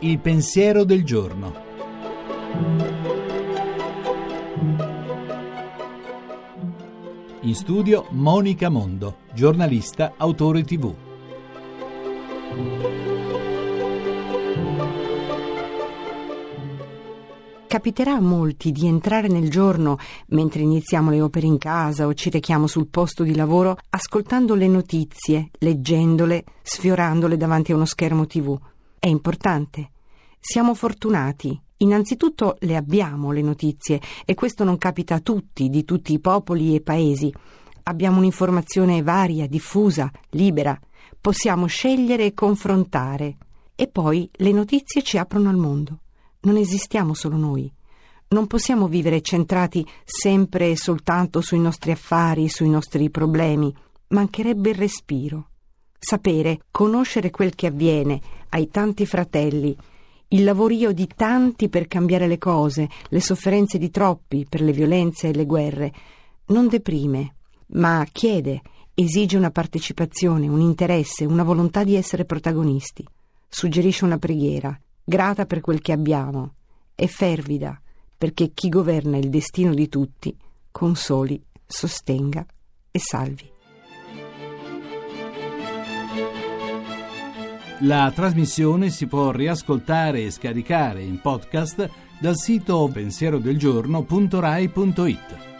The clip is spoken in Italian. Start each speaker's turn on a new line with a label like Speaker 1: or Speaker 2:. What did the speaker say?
Speaker 1: Il pensiero del giorno. In studio Monica Mondo, giornalista, autore tv.
Speaker 2: Capiterà a molti di entrare nel giorno mentre iniziamo le opere in casa o ci rechiamo sul posto di lavoro ascoltando le notizie, leggendole, sfiorandole davanti a uno schermo tv. È importante. Siamo fortunati. Innanzitutto le abbiamo le notizie e questo non capita a tutti, di tutti i popoli e paesi. Abbiamo un'informazione varia, diffusa, libera. Possiamo scegliere e confrontare. E poi le notizie ci aprono al mondo non esistiamo solo noi. Non possiamo vivere centrati sempre e soltanto sui nostri affari, sui nostri problemi. Mancherebbe il respiro. Sapere, conoscere quel che avviene ai tanti fratelli, il lavorio di tanti per cambiare le cose, le sofferenze di troppi per le violenze e le guerre, non deprime, ma chiede, esige una partecipazione, un interesse, una volontà di essere protagonisti. Suggerisce una preghiera, grata per quel che abbiamo e fervida perché chi governa il destino di tutti consoli, sostenga e salvi.
Speaker 1: La trasmissione si può riascoltare e scaricare in podcast dal sito pensierodelgiorno.rai.it.